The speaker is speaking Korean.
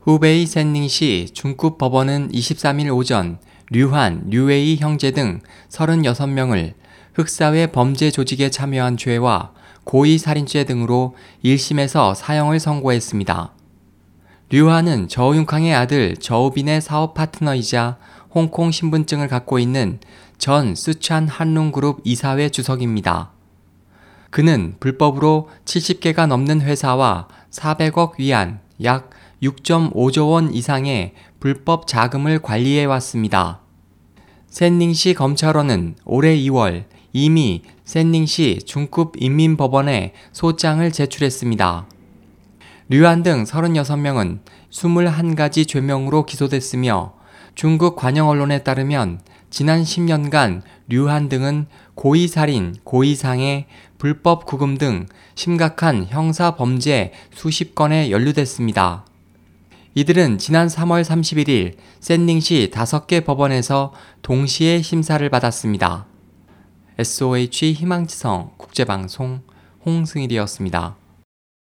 후베이 샌닝시 중급 법원은 23일 오전 류한, 류웨이 형제 등 36명을 흑사회 범죄 조직에 참여한 죄와 고의 살인죄 등으로 1심에서 사형을 선고했습니다. 류한은 저우융캉의 아들 저우빈의 사업 파트너이자 홍콩 신분증을 갖고 있는 전 스촨 한룽그룹 이사회 주석입니다. 그는 불법으로 70개가 넘는 회사와 400억 위안, 약 6.5조 원 이상의 불법 자금을 관리해 왔습니다. 샌닝시 검찰원은 올해 2월 이미 샌닝시 중급 인민법원에 소장을 제출했습니다. 류안 등 36명은 21가지 죄명으로 기소됐으며 중국 관영 언론에 따르면 지난 10년간 류한 등은 고의살인, 고의상해, 불법 구금 등 심각한 형사 범죄 수십 건에 연루됐습니다. 이들은 지난 3월 31일 샌닝시 5개 법원에서 동시에 심사를 받았습니다. SOH 희망지성 국제방송 홍승일이었습니다.